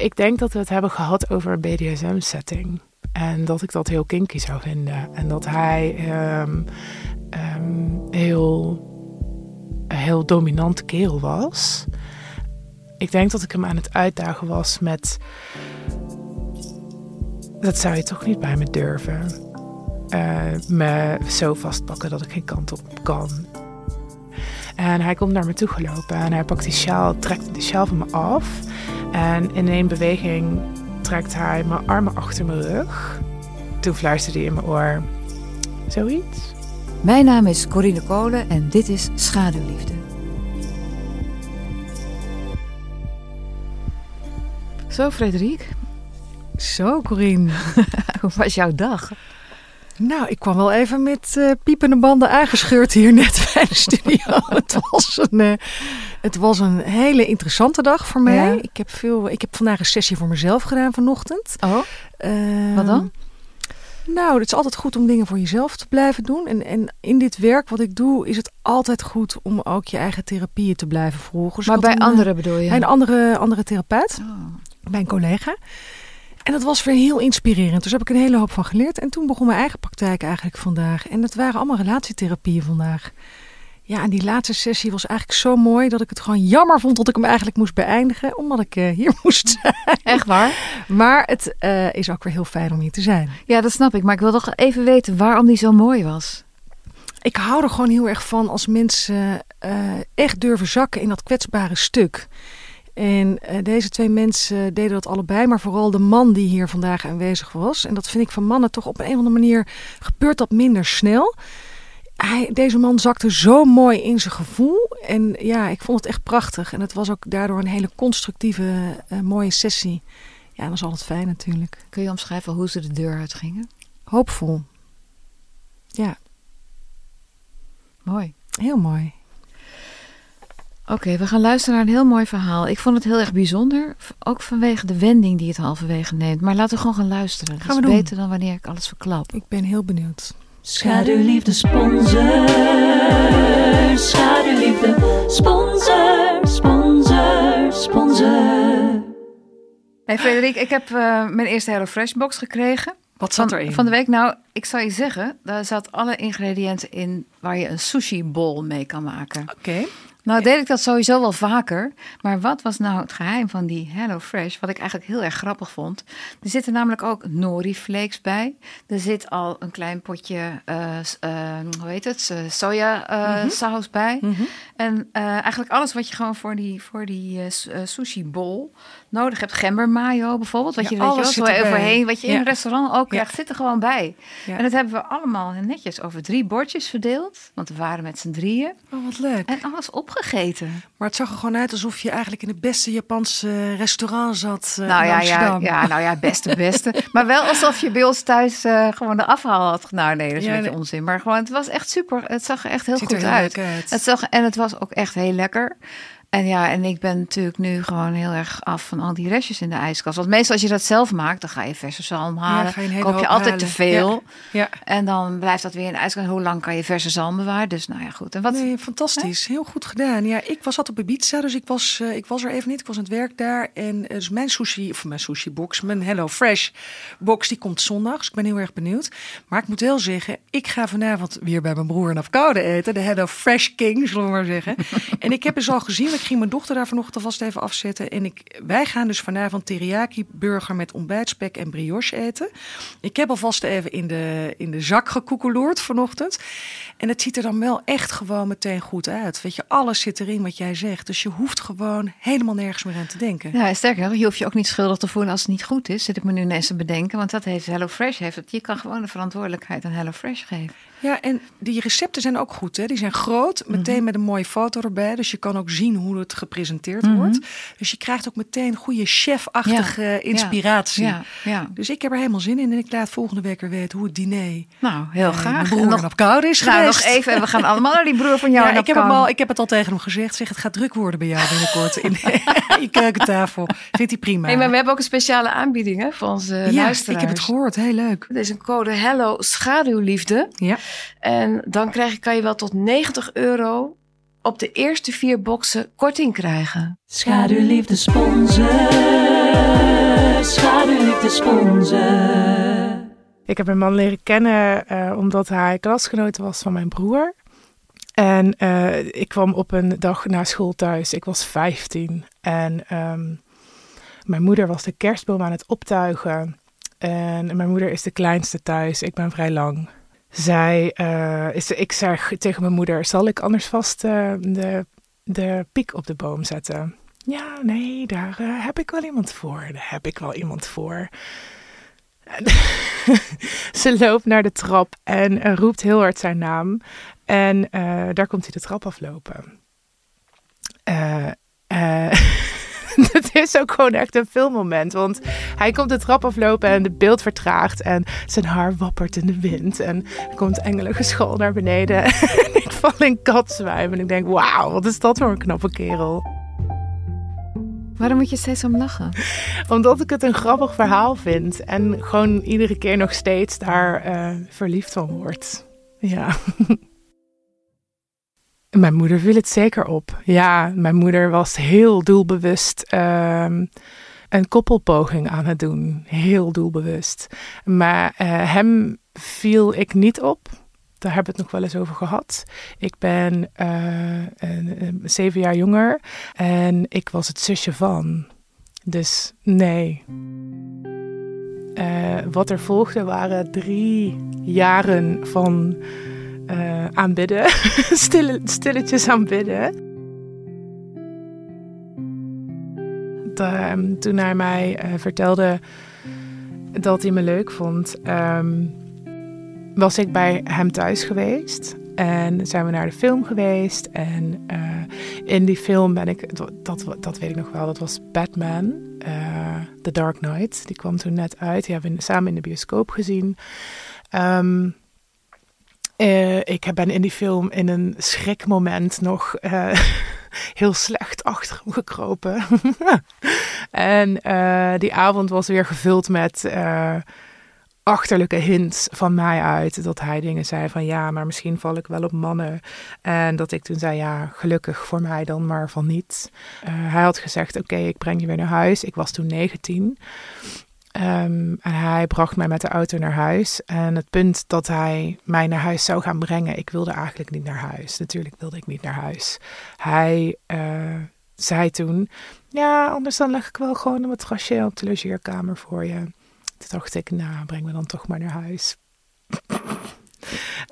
Ik denk dat we het hebben gehad over een BDSM-setting. En dat ik dat heel kinky zou vinden. En dat hij ehm, heel, een heel dominant kerel was. Ik denk dat ik hem aan het uitdagen was met... Dat zou je toch niet bij me durven. Eh, me zo vastpakken dat ik geen kant op kan. En hij komt naar me toe gelopen en hij pakt die sjaal, trekt de sjaal van me af. En in één beweging trekt hij mijn armen achter mijn rug. Toen fluisterde hij in mijn oor. Zoiets? Mijn naam is Corine Kolen en dit is Schaduwliefde. Zo, Frederik. Zo, Corine. Hoe was jouw dag? Nou, ik kwam wel even met uh, piepende banden aangescheurd hier net bij de studio. het, was een, uh, het was een hele interessante dag voor mij. Ja? Ik, heb veel, ik heb vandaag een sessie voor mezelf gedaan vanochtend. Oh, Ehm, wat dan? Nou, het is altijd goed om dingen voor jezelf te blijven doen. En, en in dit werk wat ik doe, is het altijd goed om ook je eigen therapieën te blijven volgen. Dus maar bij een, eh, anderen bedoel je? Bij een andere, andere therapeut, Oh. bij een collega. En dat was weer heel inspirerend. Dus daar heb ik een hele hoop van geleerd. En toen begon mijn eigen praktijk eigenlijk vandaag. En dat waren allemaal relatietherapieën vandaag. Ja, en die laatste sessie was eigenlijk zo mooi dat ik het gewoon jammer vond dat ik hem eigenlijk moest beëindigen, omdat ik eh, hier moest zijn. Echt waar? Maar het eh, is ook weer heel fijn om hier te zijn. Ja, dat snap ik. Maar ik wil toch even weten waarom die zo mooi was. Ik hou er gewoon heel erg van als mensen eh, echt durven zakken in dat kwetsbare stuk. En eh, deze twee mensen deden dat allebei, maar vooral de man die hier vandaag aanwezig was. En dat vind ik van mannen toch op een of andere manier gebeurt dat minder snel. Hij, deze man zakte zo mooi in zijn gevoel. En ja, ik vond het echt prachtig. En het was ook daardoor een hele constructieve, eh, mooie sessie. Ja, dat is altijd fijn natuurlijk. Kun je omschrijven hoe ze de deur uitgingen? Hoopvol. Ja, Mooi. heel mooi. Oké, we gaan luisteren naar een heel mooi verhaal. Ik vond het heel erg bijzonder. Ook vanwege de wending die het halverwege neemt. Maar laten we gewoon gaan luisteren. Dat Gaan we is doen. beter dan wanneer ik alles verklap. Ik ben heel benieuwd. Schaduwliefde sponsor. Schaduwliefde sponsor. Sponsor. Sponsor. Hey Frederik, ik heb eh, mijn eerste HelloFresh box gekregen. Wat zat Van, erin? van de week. Nou, ik zou je zeggen, daar zat alle ingrediënten in waar je een sushi bol mee kan maken. Oké. Nou deed ik dat sowieso wel vaker. Maar wat was nou het geheim van die HelloFresh? Wat ik eigenlijk heel erg grappig vond. Er zitten namelijk ook nori flakes bij. Er zit al een klein potje, eh, hoe heet het, eh, soja eh, saus bij. En eh, eigenlijk alles wat je gewoon voor die, voor die sushi bol nodig hebt. Gember mayo bijvoorbeeld. Wat Ja, je, weet je wel, zo overheen. Wat je in een restaurant ook krijgt, zit er gewoon bij. En dat hebben we allemaal netjes over drie bordjes verdeeld. Want we waren met z'n drieën. Oh, wat leuk. En alles opgegeten. Maar het zag er gewoon uit alsof je eigenlijk in het beste Japanse restaurant zat uh, Nou in ja, ja, Amsterdam. ja, nou ja, beste, beste. maar wel alsof je bij ons thuis eh, gewoon de afhaal had. Nou nee, dat is Ja, een beetje nee. onzin. Maar gewoon, het was echt super. Het zag er echt heel Ziet er goed heel uit. leuk uit. Het zag, en het was ook echt heel lekker. En ja, en ik ben natuurlijk nu gewoon heel erg af van al die restjes in de ijskast. Want meestal als je dat zelf maakt, dan ga je verse zalm halen. ga je koop je altijd te veel. Ja. En dan blijft dat weer in de ijskast. Hoe lang kan je verse zalm bewaren? Dus nou ja, goed. En wat, Nee, fantastisch. Heel goed gedaan. Ja, ik was zat op Ibiza, dus ik was, eh, ik was er even niet. Ik was aan het werk daar. En eh, dus mijn sushi, of mijn sushi box, mijn Hello Fresh box, die komt zondag. Dus ik ben heel erg benieuwd. Maar ik moet wel zeggen, ik ga vanavond weer bij mijn broer een afkoude eten. De Hello Fresh King, zullen we maar zeggen. en ik heb dus al gezien, ik ging mijn dochter daar vanochtend alvast even afzetten. En ik, wij gaan dus vanavond teriyaki burger met ontbijtspek en brioche eten. Ik heb alvast even in de, in de zak gekoekeloerd vanochtend. En het ziet er dan wel echt gewoon meteen goed uit. Weet je, alles zit erin wat jij zegt. Dus je hoeft gewoon helemaal nergens meer aan te denken. Ja, sterker je hoeft je ook niet schuldig te voelen als het niet goed is. Zit ik me nu ineens te bedenken. Want dat heeft HelloFresh heeft. Je kan gewoon de verantwoordelijkheid aan HelloFresh geven. Ja, en die recepten zijn ook goed. Hè? Die zijn groot, meteen Mhm. met een mooie foto erbij. Dus je kan ook zien hoe het gepresenteerd Mhm. wordt. Dus je krijgt ook meteen goede chef-achtige inspiratie. Ja, ja. Dus ik heb er helemaal zin in. En ik laat volgende week weer weten hoe het diner Nou, heel bij graag. broer nog, op koude is nou, nog geweest. even. En we gaan allemaal naar die broer van jou. Ja, ik, heb hem al, ik heb het al tegen hem gezegd. Zeg, het gaat druk worden bij jou binnenkort in je keukentafel. Vindt hij prima. Hey, maar we hebben ook een speciale aanbieding hè, voor onze ja, luisteraars. ik heb het gehoord. Heel leuk. Dit is een code Hello Schaduwliefde. Ja. En dan krijg kan je wel tot 90 euro op de eerste vier boxen korting krijgen. Schaduwliefde sponsor. Schaduwliefde sponsor. Ik heb mijn man leren kennen eh, omdat hij klasgenoot was van mijn broer. En eh, ik kwam op een dag na school thuis. Ik was 15. En ehm, mijn moeder was de kerstboom aan het optuigen. En mijn moeder is de kleinste thuis. Ik ben vrij lang. Zij, eh, is, ik zeg tegen mijn moeder, zal ik anders vast eh, de, de piek op de boom zetten? Ja, nee, daar eh, heb ik wel iemand voor. Daar heb ik wel iemand voor. Ze loopt naar de trap en roept heel hard zijn naam. En daar komt hij de trap aflopen. Eh, Het is ook gewoon echt een filmmoment. Want hij komt de trap aflopen en de beeld vertraagt. En zijn haar wappert in de wind. En er komt engelengeschal naar beneden. en ik val in katzwijm. En ik denk, wauw, wat is dat voor een knappe kerel. Waarom moet je steeds om lachen? Omdat ik het een grappig verhaal vind. En gewoon iedere keer nog steeds daar eh, verliefd van word. Ja. Mijn moeder viel het zeker op. Ja, mijn moeder was heel doelbewust ehm, een koppelpoging aan het doen. Heel doelbewust. Maar eh, hem viel ik niet op. Daar hebben we het nog wel eens over gehad. Ik ben eh, zeven jaar jonger en ik was het zusje van. Dus nee. Eh, wat er volgde waren drie jaren van eh, aanbidden. Stille, stilletjes aanbidden. De, ehm, toen hij mij eh, vertelde dat hij me leuk vond, ehm, was ik bij hem thuis geweest. En zijn we naar de film geweest. En eh, in die film ben ik, dat, dat, weet ik nog wel, dat was Batman, The Dark Knight. Die kwam toen net uit. Die hebben we samen in de bioscoop gezien. Ehm, eh, ik ben in die film in een schrikmoment nog eh, heel slecht achter hem gekropen. en eh, die avond was weer gevuld met achterlijke hints van mij uit. Dat hij dingen zei van ja, maar misschien val ik wel op mannen. En dat ik toen zei ja, gelukkig voor mij dan maar van niet. Hij had gezegd oké, ik breng je weer naar huis. Ik was toen 19. Ehm, en hij bracht mij met de auto naar huis. En het punt dat hij mij naar huis zou gaan brengen, ik wilde eigenlijk niet naar huis. Natuurlijk wilde ik niet naar huis. Hij eh, zei toen: Ja, anders dan leg ik wel gewoon een matrasje op de logeerkamer voor je. Toen dacht ik: Nou, breng me dan toch maar naar huis.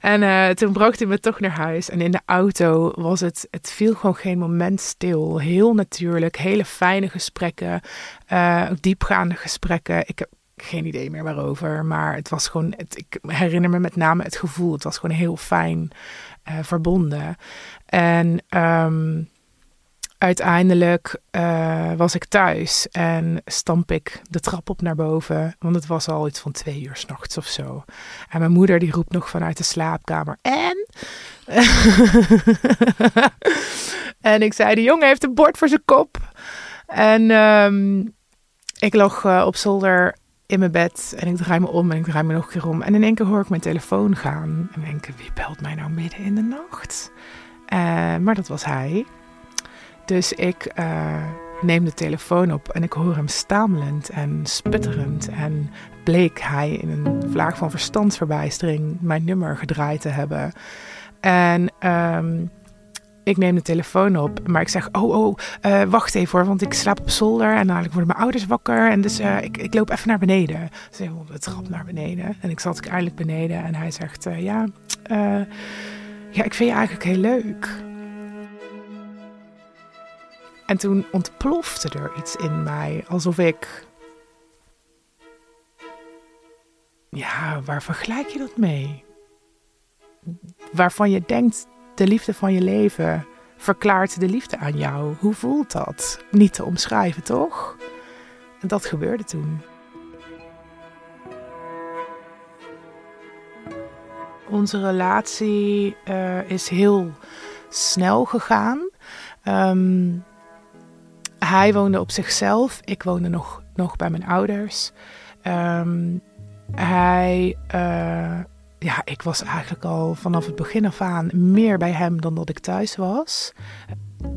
En eh, toen bracht hij me toch naar huis. En in de auto was het, het viel gewoon geen moment stil. Heel natuurlijk, hele fijne gesprekken, ook diepgaande gesprekken. Ik heb geen idee meer waarover, maar het was gewoon, het, ik herinner me met name het gevoel. Het was gewoon heel fijn eh, verbonden. En ehm, uiteindelijk eh, was ik thuis en stamp ik de trap op naar boven. Want het was al iets van twee uur s'nachts of zo. En mijn moeder die roept nog vanuit de slaapkamer. En? en ik zei, de jongen heeft een bord voor zijn kop. En ehm, ik lag eh, op zolder in mijn bed en ik draai me om en ik draai me nog een keer om. En in één keer hoor ik mijn telefoon gaan. En denk, wie belt mij nou midden in de nacht? Eh, maar dat was hij. Dus ik eh, neem de telefoon op en ik hoor hem stamelend en sputterend. En bleek hij in een vlaag van verstandsverbijstering mijn nummer gedraaid te hebben. En ehm, ik neem de telefoon op, maar ik zeg: Oh, oh, eh, wacht even hoor, want ik slaap op zolder en dadelijk worden mijn ouders wakker. En dus eh, ik, ik loop even naar beneden. Dus ik op de trap naar beneden. En ik zat eindelijk beneden en hij zegt: Ja, ja, ik vind je eigenlijk heel leuk. En toen ontplofte er iets in mij, alsof ik. Ja, waar vergelijk je dat mee? waarvan je denkt de liefde van je leven verklaart de liefde aan jou. Hoe voelt dat? Niet te omschrijven, toch? En dat gebeurde toen. Onze relatie uh, is heel snel gegaan. Um, hij woonde op zichzelf. Ik woonde nog, nog bij mijn ouders. Um, hij, uh, ja, ik was eigenlijk al vanaf het begin af aan meer bij hem dan dat ik thuis was.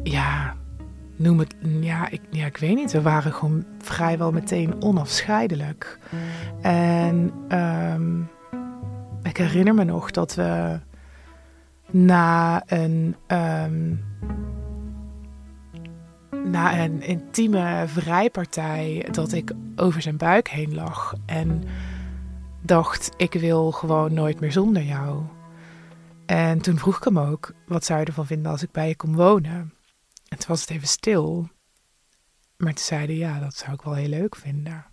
Ja, noem het, ja ik, ja, ik weet niet. We waren gewoon vrijwel meteen onafscheidelijk. En um, ik herinner me nog dat we na een, um, na een intieme vrijpartij dat ik over zijn buik heen lag en dacht: ik wil gewoon nooit meer zonder jou. En toen vroeg ik hem ook: wat zou je ervan vinden als ik bij je kom wonen? En toen was het even stil. Maar zeiden ja, dat zou ik wel heel leuk vinden.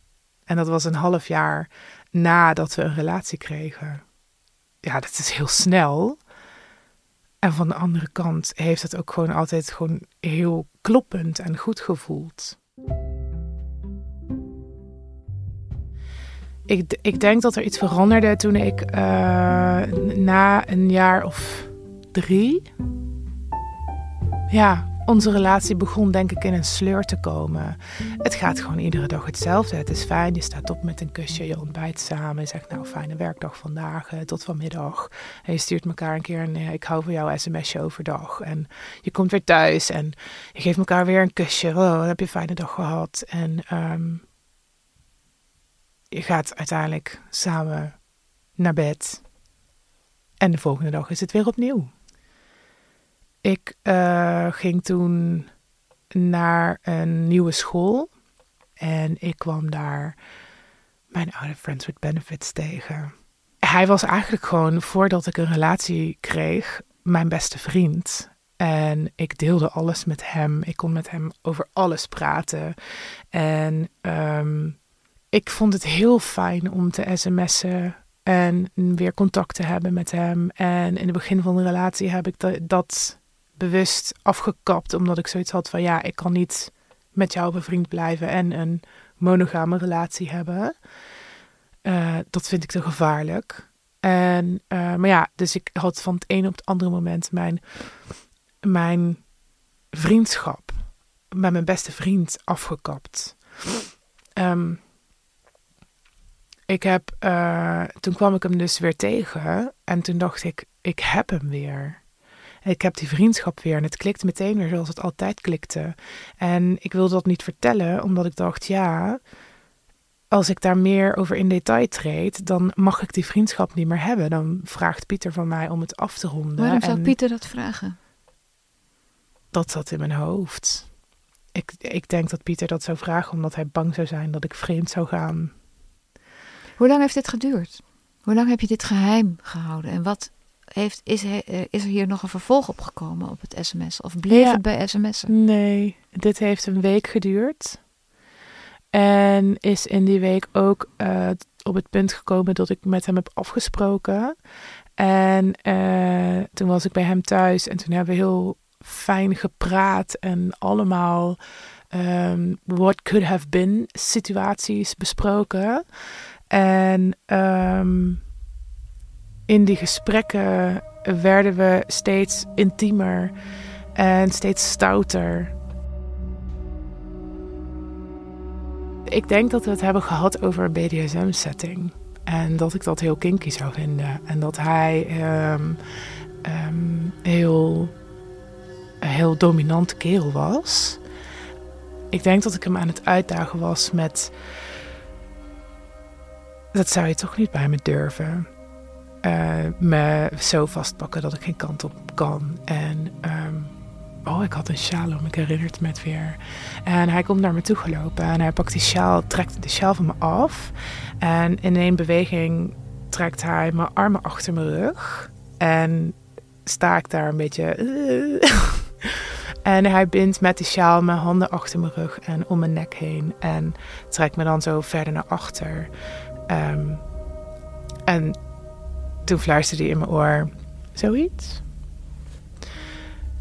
En dat was een half jaar nadat we een relatie kregen ja, dat is heel snel. En van de andere kant heeft het ook gewoon altijd gewoon heel kloppend en goed gevoeld. Ik, ik denk dat er iets veranderde toen ik uh, na een jaar of drie. Ja, onze relatie begon denk ik in een sleur te komen. Het gaat gewoon iedere dag hetzelfde. Het is fijn, je staat op met een kusje, je ontbijt samen. Je zegt nou, fijne werkdag vandaag, eh, tot vanmiddag. En je stuurt elkaar een keer een eh, ik hou van jou sms'je overdag. En je komt weer thuis en je geeft elkaar weer een kusje. Oh, heb je een fijne dag gehad. En um, je gaat uiteindelijk samen naar bed. En de volgende dag is het weer opnieuw. Ik uh, ging toen naar een nieuwe school. En ik kwam daar mijn oude Friends with Benefits tegen. Hij was eigenlijk gewoon, voordat ik een relatie kreeg, mijn beste vriend. En ik deelde alles met hem. Ik kon met hem over alles praten. En um, ik vond het heel fijn om te sms'en en weer contact te hebben met hem. En in het begin van de relatie heb ik dat bewust afgekapt, omdat ik zoiets had van ja, ik kan niet met jou bevriend blijven en een monogame relatie hebben. Uh, dat vind ik te gevaarlijk. En, uh, maar ja, dus ik had van het ene op het andere moment mijn, mijn vriendschap met mijn beste vriend afgekapt. Um, ik heb, uh, toen kwam ik hem dus weer tegen en toen dacht ik, ik heb hem weer. Ik heb die vriendschap weer en het klikte meteen weer zoals het altijd klikte. En ik wilde dat niet vertellen, omdat ik dacht, ja, als ik daar meer over in detail treed, dan mag ik die vriendschap niet meer hebben. Dan vraagt Pieter van mij om het af te ronden. Waarom zou Pieter dat vragen? Dat zat in mijn hoofd. Ik, ik denk dat Pieter dat zou vragen omdat hij bang zou zijn dat ik vreemd zou gaan. Hoe lang heeft dit geduurd? Hoe lang heb je dit geheim gehouden? En wat heeft, is, er, eh, is er hier nog een vervolg op gekomen op het sms? Of bleef het bij sms'en? Nee, dit heeft een week geduurd. En is in die week ook uh, op het punt gekomen dat ik met hem heb afgesproken. En uh, toen was ik bij hem thuis en toen hebben we heel fijn gepraat en allemaal um, what could have been situaties besproken. En um, in die gesprekken werden we steeds intiemer en steeds stouter. Ik denk dat we het hebben gehad over een BDSM-setting. En dat ik dat heel kinky zou vinden. En dat hij um, um, heel, een heel dominant kerel was. Ik denk dat ik hem aan het uitdagen was met. Dat zou je toch niet bij me durven uh, me zo vastpakken dat ik geen kant op kan. En um, oh, ik had een sjaal om, ik herinner het me weer. En hij komt naar me toe gelopen en hij pakt die sjaal, trekt de sjaal van me af. En in één beweging trekt hij mijn armen achter mijn rug. En sta ik daar een beetje... En hij bindt met die sjaal mijn handen achter mijn rug en om mijn nek heen. En trekt me dan zo verder naar achter. Um, en toen fluisterde hij in mijn oor: Zoiets?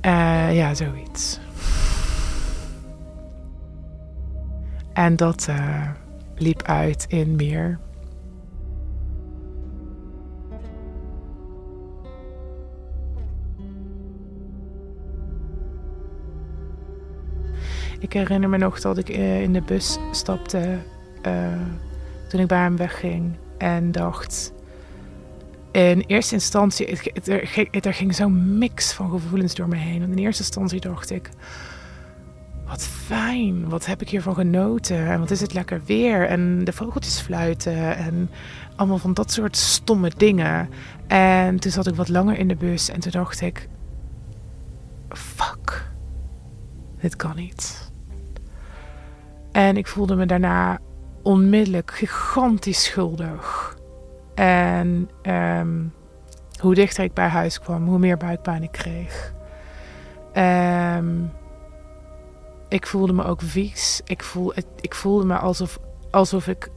Eh, ja, zoiets. En dat eh, liep uit in meer. Ik herinner me nog dat ik eh, in de bus stapte toen ik bij hem wegging en dacht. In eerste instantie, het, er, er ging zo'n mix van gevoelens door me heen. Want in eerste instantie dacht ik, wat fijn, wat heb ik hiervan genoten. En wat is het lekker weer. En de vogeltjes fluiten en allemaal van dat soort stomme dingen. En toen zat ik wat langer in de bus en toen dacht ik, fuck, dit kan niet. En ik voelde me daarna onmiddellijk gigantisch schuldig. En ehm, hoe dichter ik bij huis kwam, hoe meer buikpijn ik kreeg. Ehm, ik voelde me ook vies. Ik, voel, ik voelde me alsof, alsof ik.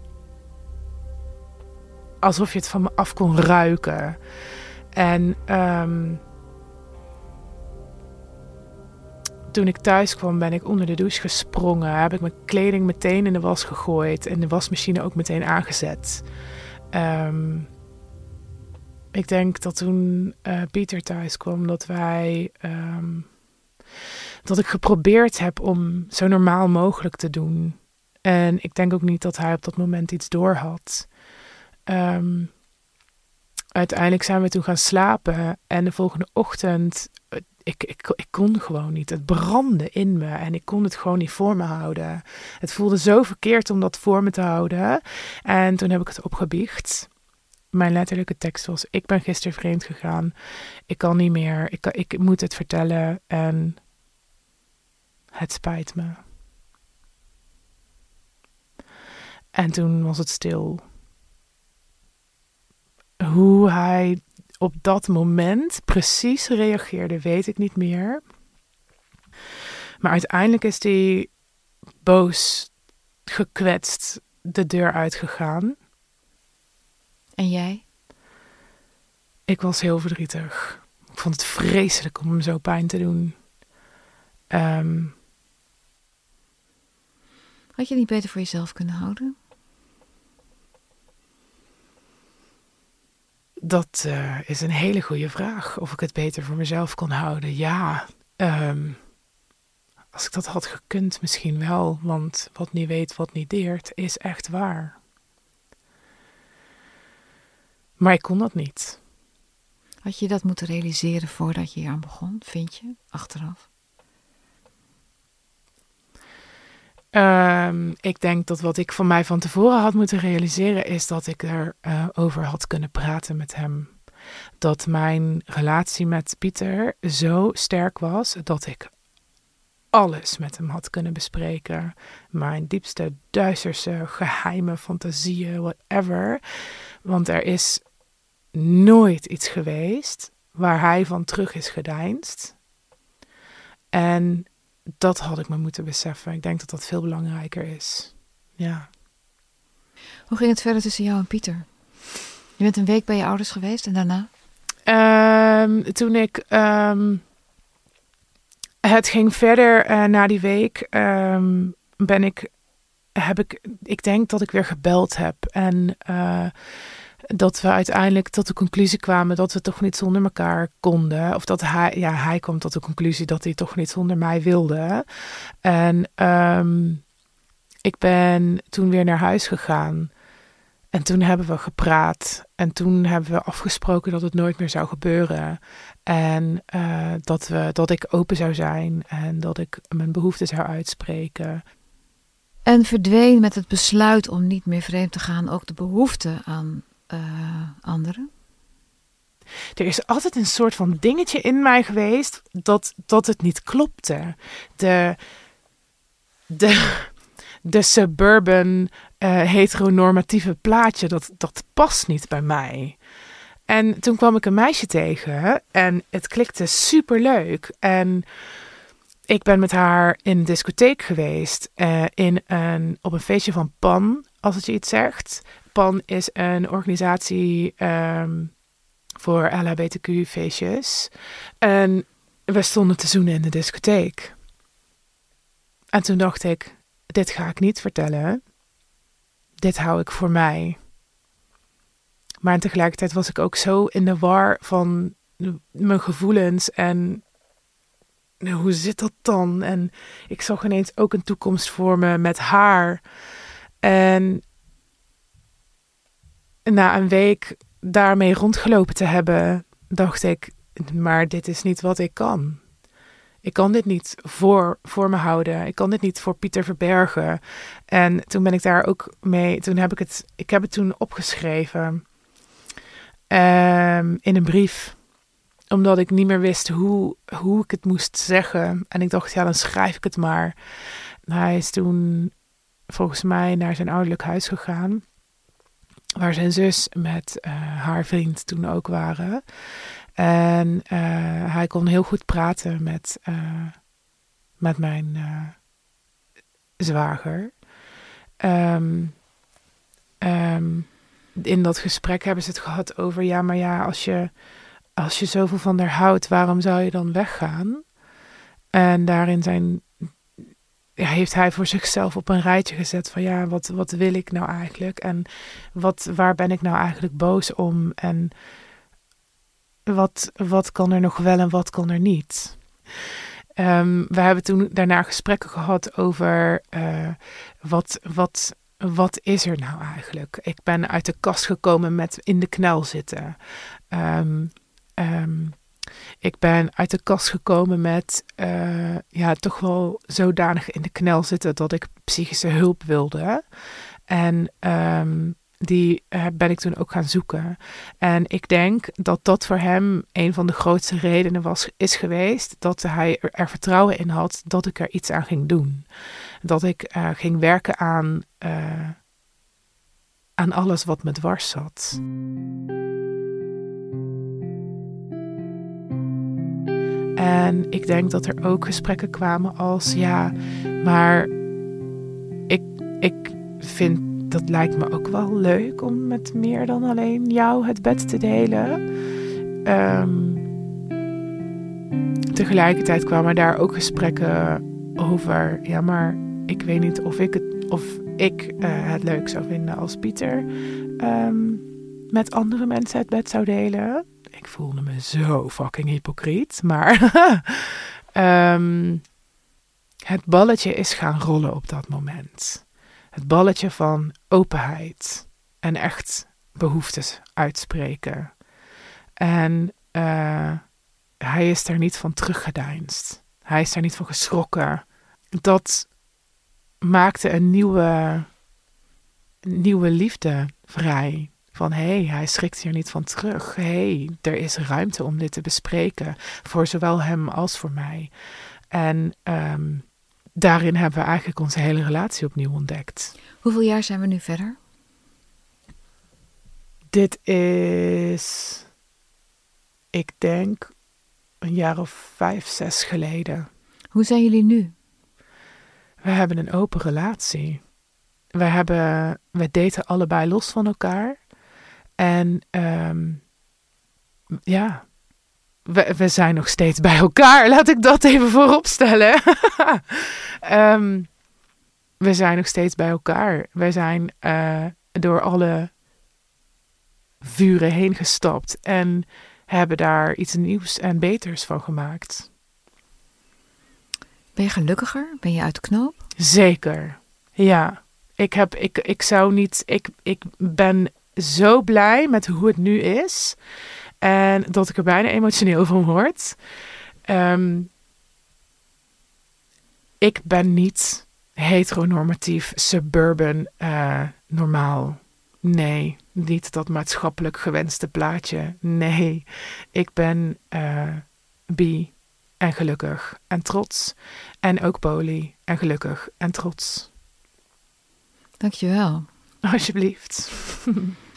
alsof je het van me af kon ruiken. En ehm, toen ik thuis kwam, ben ik onder de douche gesprongen. Heb ik mijn kleding meteen in de was gegooid. En de wasmachine ook meteen aangezet. Ehm, ik denk dat toen eh, Pieter thuis kwam, dat wij. ehm, dat ik geprobeerd heb om zo normaal mogelijk te doen. En ik denk ook niet dat hij op dat moment iets door had. Ehm, uiteindelijk zijn we toen gaan slapen. En de volgende ochtend. Ik, ik, kon gewoon niet. Het brandde in me en ik kon het gewoon niet voor me houden. Het voelde zo verkeerd om dat voor me te houden. En toen heb ik het opgebiecht. Mijn letterlijke tekst was: Ik ben gisteren vreemd gegaan. Ik kan niet meer. Ik, ik moet het vertellen. En het spijt me. En toen was het stil. Hoe hij op dat moment precies reageerde, weet ik niet meer. Maar uiteindelijk is hij boos, gekwetst, de deur uitgegaan. En jij? Ik was heel verdrietig. Ik vond het vreselijk om hem zo pijn te doen. Ehm, Had je het niet beter voor jezelf kunnen houden? Dat eh, is een hele goede vraag. Of ik het beter voor mezelf kon houden. Ja, ehm, als ik dat had gekund, misschien wel. Want wat niet weet, wat niet deert, is echt waar. Maar ik kon dat niet. Had je dat moeten realiseren voordat je hier aan begon, vind je, achteraf? Ehm, ik denk dat wat ik van mij van tevoren had moeten realiseren is dat ik er eh, over had kunnen praten met hem. Dat mijn relatie met Pieter zo sterk was dat ik alles met hem had kunnen bespreken. Mijn diepste, duisterste, geheime fantasieën, whatever. Want er is nooit iets geweest waar hij van terug is gedeinst. En dat had ik me moeten beseffen. Ik denk dat dat veel belangrijker is. Ja. Hoe ging het verder tussen jou en Pieter? Je bent een week bij je ouders geweest en daarna? Ehm, toen ik. ehm, het ging verder eh, na die week. ehm, ben ik. Heb ik. Ik denk dat ik weer gebeld heb. En. eh, dat we uiteindelijk tot de conclusie kwamen dat we toch niet zonder elkaar konden. Of dat hij, ja, hij kwam tot de conclusie dat hij toch niet zonder mij wilde. En ehm, ik ben toen weer naar huis gegaan. En toen hebben we gepraat. En toen hebben we afgesproken dat het nooit meer zou gebeuren. En eh, dat, we, dat ik open zou zijn. En dat ik mijn behoeften zou uitspreken. En verdween met het besluit om niet meer vreemd te gaan ook de behoefte aan eh, anderen? Er is altijd een soort van dingetje in mij geweest dat, dat het niet klopte. De, de, de suburban eh, heteronormatieve plaatje, dat, dat past niet bij mij. En toen kwam ik een meisje tegen en het klikte superleuk. En ik ben met haar in een discotheek geweest, eh, in een, op een feestje van Pan, als het je iets zegt. Pan is een organisatie ehm, voor LHBTQ-feestjes. En we stonden te zoenen in de discotheek. En toen dacht ik, dit ga ik niet vertellen. Dit hou ik voor mij. Maar tegelijkertijd was ik ook zo in de war van mijn gevoelens en hoe zit dat dan? En ik zag ineens ook een toekomst voor me met haar. En na een week daarmee rondgelopen te hebben, dacht ik, maar dit is niet wat ik kan. Ik kan dit niet voor, voor me houden. Ik kan dit niet voor Pieter verbergen. En toen ben ik daar ook mee. Toen heb ik het. Ik heb het toen opgeschreven. Um, in een brief. Omdat ik niet meer wist hoe, hoe ik het moest zeggen. En ik dacht, ja, dan schrijf ik het maar. hij is toen volgens mij naar zijn ouderlijk huis gegaan. Waar zijn zus met uh, haar vriend toen ook waren. En uh, hij kon heel goed praten met, uh, met mijn zwager. Um, um, in dat gesprek hebben ze het gehad over, ja, maar ja, als je, als je zoveel van haar houdt, waarom zou je dan weggaan? En daarin zijn, ja, heeft hij voor zichzelf op een rijtje gezet van, ja, wat, wat wil ik nou eigenlijk? En wat, waar ben ik nou eigenlijk boos om? En wat, wat kan er nog wel en wat kan er niet? Um, we hebben toen daarna gesprekken gehad over uh, wat, wat wat is er nou eigenlijk? Ik ben uit de kast gekomen met in de knel zitten. Um, um, ik ben uit de kast gekomen met uh, ja, toch wel zodanig in de knel zitten dat ik psychische hulp wilde. En um, die uh, ben ik toen ook gaan zoeken. En ik denk dat dat voor hem een van de grootste redenen was, is geweest dat hij er, er vertrouwen in had dat ik er iets aan ging doen dat ik uh, ging werken aan, aan alles wat me dwars zat. En ik denk dat er ook gesprekken kwamen als ja, maar ik, ik vind dat lijkt me ook wel leuk om met meer dan alleen jou het bed te delen. Um, tegelijkertijd kwamen daar ook gesprekken over, ja, maar ik weet niet of ik het, of ik, uh, het leuk zou vinden als Pieter um, met andere mensen het bed zou delen. Ik voelde me zo fucking hypocriet. Maar um, het balletje is gaan rollen op dat moment. Het balletje van openheid en echt behoeftes uitspreken. En uh, hij is daar niet van teruggedeinst. Hij is daar niet van geschrokken. Dat maakte een nieuwe, nieuwe liefde vrij. Van hé, hey, hij schrikt hier niet van terug. Hé, hey, er is ruimte om dit te bespreken. Voor zowel hem als voor mij. En um, daarin hebben we eigenlijk onze hele relatie opnieuw ontdekt. Hoeveel jaar zijn we nu verder? Dit is, ik denk, een jaar of vijf, zes geleden. Hoe zijn jullie nu? we hebben een open relatie. We, hebben, we daten allebei los van elkaar. En um, ja, we, we zijn nog steeds bij elkaar. Laat ik dat even voorop stellen. um, we zijn nog steeds bij elkaar. We zijn uh, door alle vuren heen gestapt en hebben daar iets nieuws en beters van gemaakt. Ben je gelukkiger? Ben je uit de knoop? Zeker. Ja. Ik, heb, ik, ik zou niet. Ik, ik ben zo blij met hoe het nu is. En dat ik er bijna emotioneel van word. Um, ik ben niet heteronormatief, suburban, uh, normaal. Nee, niet dat maatschappelijk gewenste plaatje. Nee, ik ben uh, bi, en gelukkig en trots. En ook Poli en gelukkig en trots. Dankjewel. Alsjeblieft.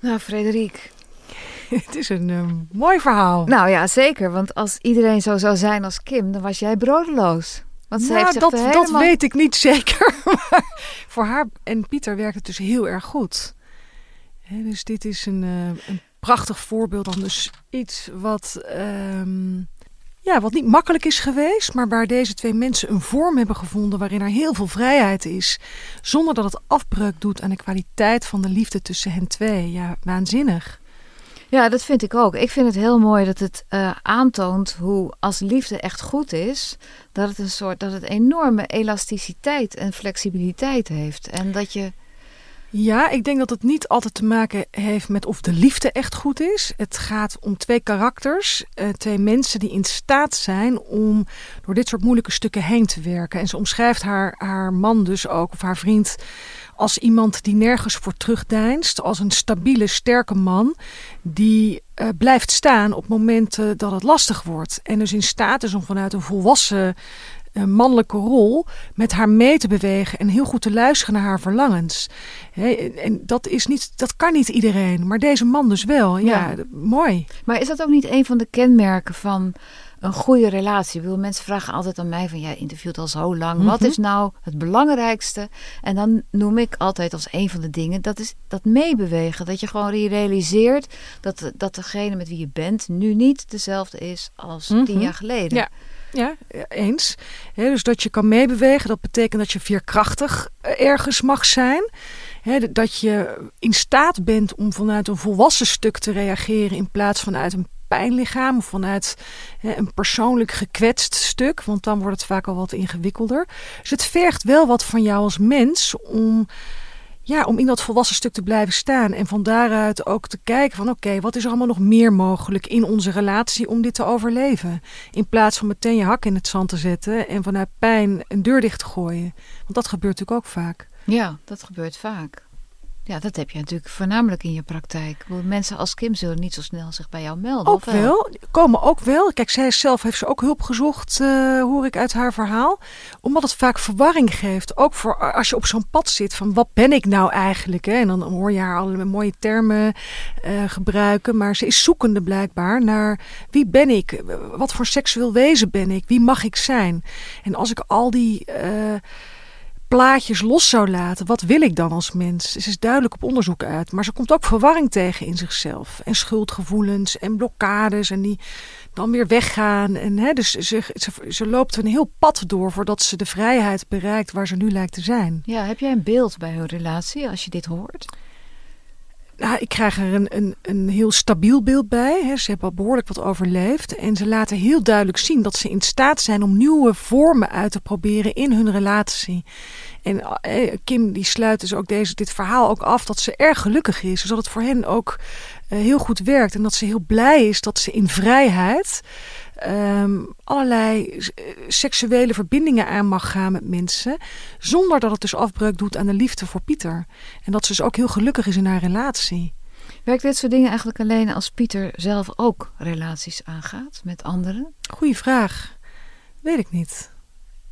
nou, Frederik. Het is een uh, mooi verhaal. Nou ja, zeker. Want als iedereen zo zou zijn als Kim, dan was jij broodeloos. Want ze nou, heeft dat, helemaal... dat weet ik niet zeker. Maar voor haar en Pieter werkt het dus heel erg goed. He, dus dit is een, uh, een prachtig voorbeeld dan dus iets wat, ehm, ja, wat niet makkelijk is geweest, maar waar deze twee mensen een vorm hebben gevonden waarin er heel veel vrijheid is, zonder dat het afbreuk doet aan de kwaliteit van de liefde tussen hen twee. Ja, waanzinnig. Ja, dat vind ik ook. Ik vind het heel mooi dat het eh, aantoont hoe als liefde echt goed is, dat het een soort dat het enorme elasticiteit en flexibiliteit heeft. En dat je. Ja, ik denk dat het niet altijd te maken heeft met of de liefde echt goed is. Het gaat om twee karakters, eh, twee mensen die in staat zijn om door dit soort moeilijke stukken heen te werken. En ze omschrijft haar, haar man dus ook, of haar vriend, als iemand die nergens voor terugdeinst. Als een stabiele, sterke man die uh, blijft staan op momenten dat het lastig wordt. En dus in staat is om vanuit een volwassen uh, mannelijke rol met haar mee te bewegen en heel goed te luisteren naar haar verlangens. He, en dat, is niet, dat kan niet iedereen, maar deze man dus wel. Ja, ja. mooi. Maar is dat ook niet een van de kenmerken van een goede relatie. Ik bedoel, mensen vragen altijd aan mij van, jij interviewt al zo lang. Mm -hmm. Wat is nou het belangrijkste? En dan noem ik altijd als een van de dingen, dat is dat meebewegen. Dat je gewoon realiseert dat, dat degene met wie je bent nu niet dezelfde is als mm -hmm. tien jaar geleden. Ja. Ja, eens. Dus dat je kan meebewegen, dat betekent dat je veerkrachtig ergens mag zijn. Dat je in staat bent om vanuit een volwassen stuk te reageren in plaats van uit een pijnlichaam of vanuit een persoonlijk gekwetst stuk, want dan wordt het vaak al wat ingewikkelder. Dus het vergt wel wat van jou als mens om, ja, om in dat volwassen stuk te blijven staan en van daaruit ook te kijken van oké, wat is er allemaal nog meer mogelijk in onze relatie om dit te overleven? In plaats van meteen je hak in het zand te zetten en vanuit pijn een deur dicht te gooien. Want dat gebeurt natuurlijk ook vaak. Ja, dat gebeurt vaak. Ja, dat heb je natuurlijk voornamelijk in je praktijk. Mensen als Kim zullen niet zo snel zich bij jou melden. Ook wel? wel, komen ook wel. Kijk, zij zelf heeft ze ook hulp gezocht, uh, hoor ik uit haar verhaal. Omdat het vaak verwarring geeft. Ook voor als je op zo'n pad zit van wat ben ik nou eigenlijk? Hè? En dan hoor je haar allerlei mooie termen uh, gebruiken. Maar ze is zoekende blijkbaar naar wie ben ik? Wat voor seksueel wezen ben ik? Wie mag ik zijn? En als ik al die... Uh, plaatjes los zou laten, wat wil ik dan als mens? Ze is duidelijk op onderzoek uit, maar ze komt ook verwarring tegen in zichzelf. En schuldgevoelens en blokkades en die dan weer weggaan. En, hè, dus ze, ze, ze loopt een heel pad door voordat ze de vrijheid bereikt waar ze nu lijkt te zijn. Ja, heb jij een beeld bij hun relatie als je dit hoort? Nou, ik krijg er een, een, een heel stabiel beeld bij. Ze hebben al behoorlijk wat overleefd. En ze laten heel duidelijk zien dat ze in staat zijn om nieuwe vormen uit te proberen in hun relatie. En eh, Kim die sluit dus ook deze, dit verhaal ook af dat ze erg gelukkig is. Dus dat het voor hen ook uh, heel goed werkt. En dat ze heel blij is dat ze in vrijheid um, allerlei seksuele verbindingen aan mag gaan met mensen. Zonder dat het dus afbreuk doet aan de liefde voor Pieter. En dat ze dus ook heel gelukkig is in haar relatie. Werkt dit soort dingen eigenlijk alleen als Pieter zelf ook relaties aangaat met anderen? Goeie vraag. Weet ik niet.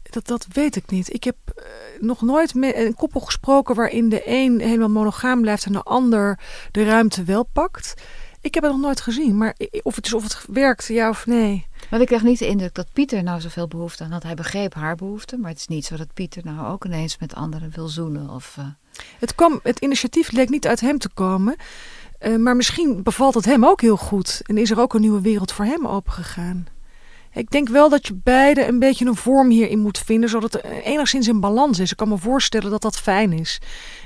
Dat, dat weet ik niet. Ik heb uh, nog nooit met een koppel gesproken waarin de een helemaal monogaam blijft en de ander de ruimte wel pakt. Ik heb het nog nooit gezien, maar of het, is, of het werkt, ja of nee. Maar ik krijg niet de indruk dat Pieter nou zoveel behoefte aan had. Hij begreep haar behoefte, maar het is niet zo dat Pieter nou ook ineens met anderen wil zoenen. Of, uh... het, kwam, het initiatief leek niet uit hem te komen, uh, maar misschien bevalt het hem ook heel goed. En is er ook een nieuwe wereld voor hem opengegaan. Ik denk wel dat je beide een beetje een vorm hierin moet vinden, zodat het enigszins in balans is. Ik kan me voorstellen dat dat fijn is.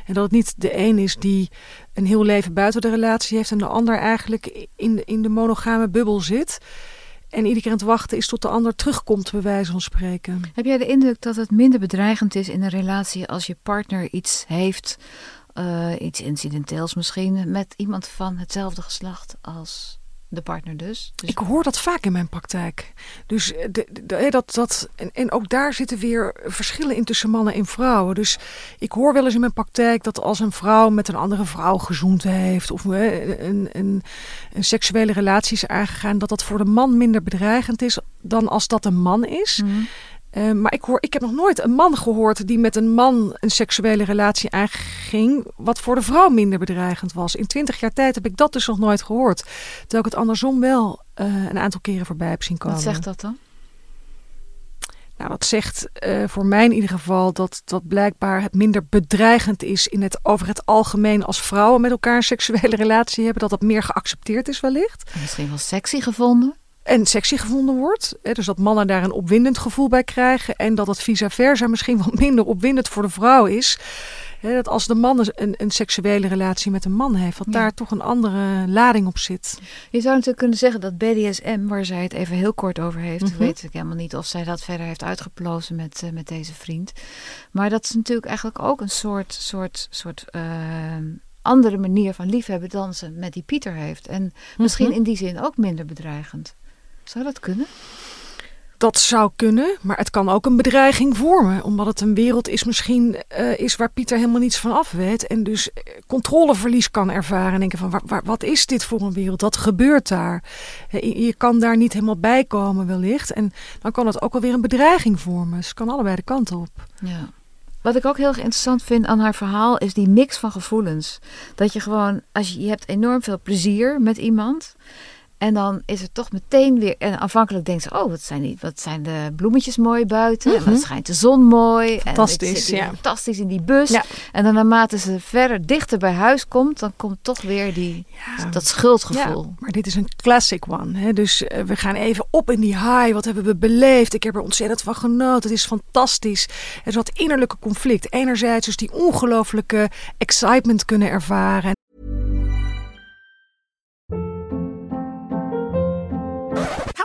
En dat het niet de een is die een heel leven buiten de relatie heeft en de ander eigenlijk in in de monogame bubbel zit. En iedere keer aan het wachten is tot de ander terugkomt, bij wijze van spreken. Heb jij de indruk dat het minder bedreigend is in een relatie als je partner iets heeft, uh, iets incidenteels misschien, met iemand van hetzelfde geslacht als de partner dus. dus. Ik hoor dat vaak in mijn praktijk. Dus de, de, de, dat, dat, en, en ook daar zitten weer verschillen in tussen mannen en vrouwen. Dus ik hoor wel eens in mijn praktijk dat als een vrouw met een andere vrouw gezoend heeft of een, een, een, seksuele relatie is aangegaan, dat dat voor de man minder bedreigend is dan als dat een man is. Mm. Uh, maar ik, hoor, ik heb nog nooit een man gehoord die met een man een seksuele relatie aanging, wat voor de vrouw minder bedreigend was. In twintig jaar tijd heb ik dat dus nog nooit gehoord. Terwijl ik het andersom wel uh, een aantal keren voorbij heb zien komen. Wat zegt dat dan? Nou, dat zegt uh, voor mij in ieder geval dat, dat blijkbaar het minder bedreigend is in het, over het algemeen als vrouwen met elkaar een seksuele relatie hebben. Dat dat meer geaccepteerd is wellicht. Misschien wel sexy gevonden en sexy gevonden wordt. Dus dat mannen daar een opwindend gevoel bij krijgen. En dat het vice versa misschien wat minder opwindend voor de vrouw is. Dat als de man een, een seksuele relatie met een man heeft, dat daar toch een andere lading op zit. Je zou natuurlijk kunnen zeggen dat BDSM, waar zij het even heel kort over heeft, mm weet ik helemaal niet of zij dat verder heeft uitgeplozen met, uh, met deze vriend. Maar dat is natuurlijk eigenlijk ook een soort, soort, soort uh, andere manier van liefhebben dan ze met die Pieter heeft. En misschien mhm. in die zin ook minder bedreigend. Zou dat kunnen? Dat zou kunnen, maar het kan ook een bedreiging vormen. Omdat het een wereld is misschien uh, is waar Pieter helemaal niets van af weet. En dus eh, controleverlies kan ervaren. En denken van, waar, waar, wat is dit voor een wereld? Wat gebeurt daar? Je kan daar niet helemaal bij komen wellicht. En dan kan het ook alweer een bedreiging vormen. Dus het kan allebei de kanten op. Ja. Wat ik ook heel interessant vind aan haar verhaal is die mix van gevoelens. Dat je gewoon, als je, je hebt enorm veel plezier met iemand. En dan is het toch meteen weer. En aanvankelijk denkt ze: Oh, wat zijn, die, wat zijn de bloemetjes mooi buiten? En wat mhm. schijnt de zon mooi? Fantastisch. En ja. Fantastisch in die bus. Ja. En dan naarmate ze verder dichter bij huis komt, dan komt toch weer die, dat schuldgevoel. Ja, maar dit is een classic one. Hè? Dus uh, we gaan even op in die high. Wat hebben we beleefd? Ik heb er ontzettend van genoten. Het is fantastisch. Er is wat innerlijke conflict. Enerzijds dus die ongelooflijke excitement kunnen ervaren.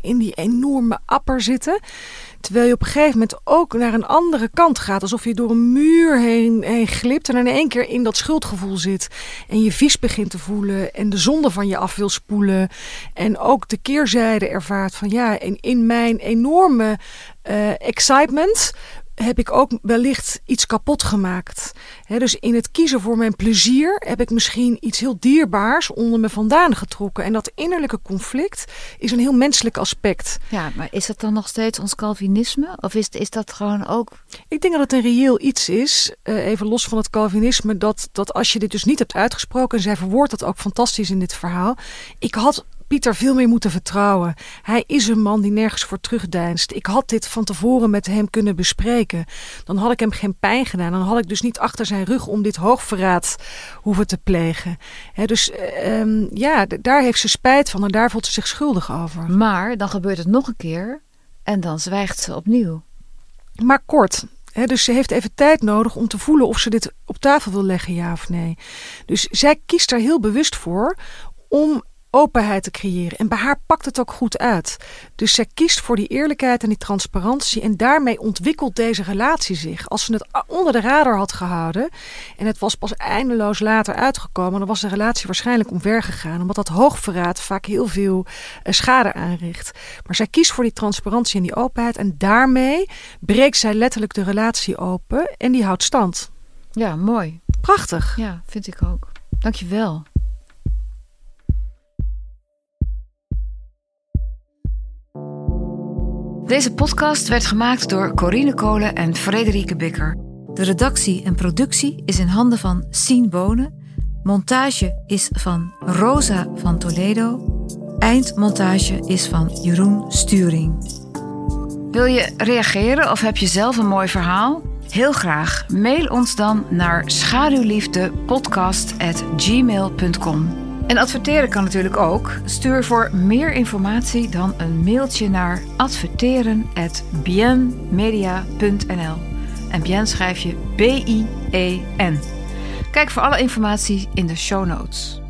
in die enorme apper zitten. Terwijl je op een gegeven moment ook naar een andere kant gaat. Alsof je door een muur heen, heen glipt en in één keer in dat schuldgevoel zit. En je vies begint te voelen en de zonde van je af wil spoelen. En ook de keerzijde ervaart van ja, in, in mijn enorme uh, excitement heb ik ook wellicht iets kapot gemaakt. dus in het kiezen voor mijn plezier heb ik misschien iets heel dierbaars onder me vandaan getrokken. En dat innerlijke conflict is een heel menselijk aspect. Ja, maar is dat dan nog steeds ons Calvinisme? Of is, is dat gewoon ook. Ik denk dat het een reëel iets is, uh, even los van het Calvinisme, dat, dat als je dit dus niet hebt uitgesproken, en zij verwoordt dat ook fantastisch in dit verhaal. Ik had Pieter veel meer moeten vertrouwen. Hij is een man die nergens voor terugdeinst. Ik had dit van tevoren met hem kunnen bespreken. Dan had ik hem geen pijn gedaan. Dan had ik dus niet achter zijn rug om dit hoogverraad hoeven te plegen. dus um, ja, daar heeft ze spijt van en daar voelt ze zich schuldig over. Maar dan gebeurt het nog een keer en dan zwijgt ze opnieuw. Maar kort. dus ze heeft even tijd nodig om te voelen of ze dit op tafel wil leggen, ja of nee. Dus zij kiest er heel bewust voor om openheid te creëren. En bij haar pakt het ook goed uit. Dus zij kiest voor die eerlijkheid en die transparantie. En daarmee ontwikkelt deze relatie zich. Als ze het onder de radar had gehouden. en het was pas eindeloos later uitgekomen. dan was de relatie waarschijnlijk omver gegaan. Omdat dat hoogverraad vaak heel veel eh, schade aanricht. Maar zij kiest voor die transparantie en die openheid. En daarmee breekt zij letterlijk de relatie open. En die houdt stand. Ja, mooi. Prachtig. Ja, vind ik ook. Dankjewel. Deze podcast werd gemaakt door Corine Kolen en Frederike Bikker. De redactie en productie is in handen van Sien Bonen. Montage is van Rosa van Toledo. Eindmontage is van Jeroen Sturing. Wil je reageren of heb je zelf een mooi verhaal? Heel graag. Mail ons dan naar schaduwliefdepodcast.gmail.com. En adverteren kan natuurlijk ook. Stuur voor meer informatie dan een mailtje naar adverteren@bienmedia.nl. En bien schrijf je B-I-E-N. Kijk voor alle informatie in de show notes.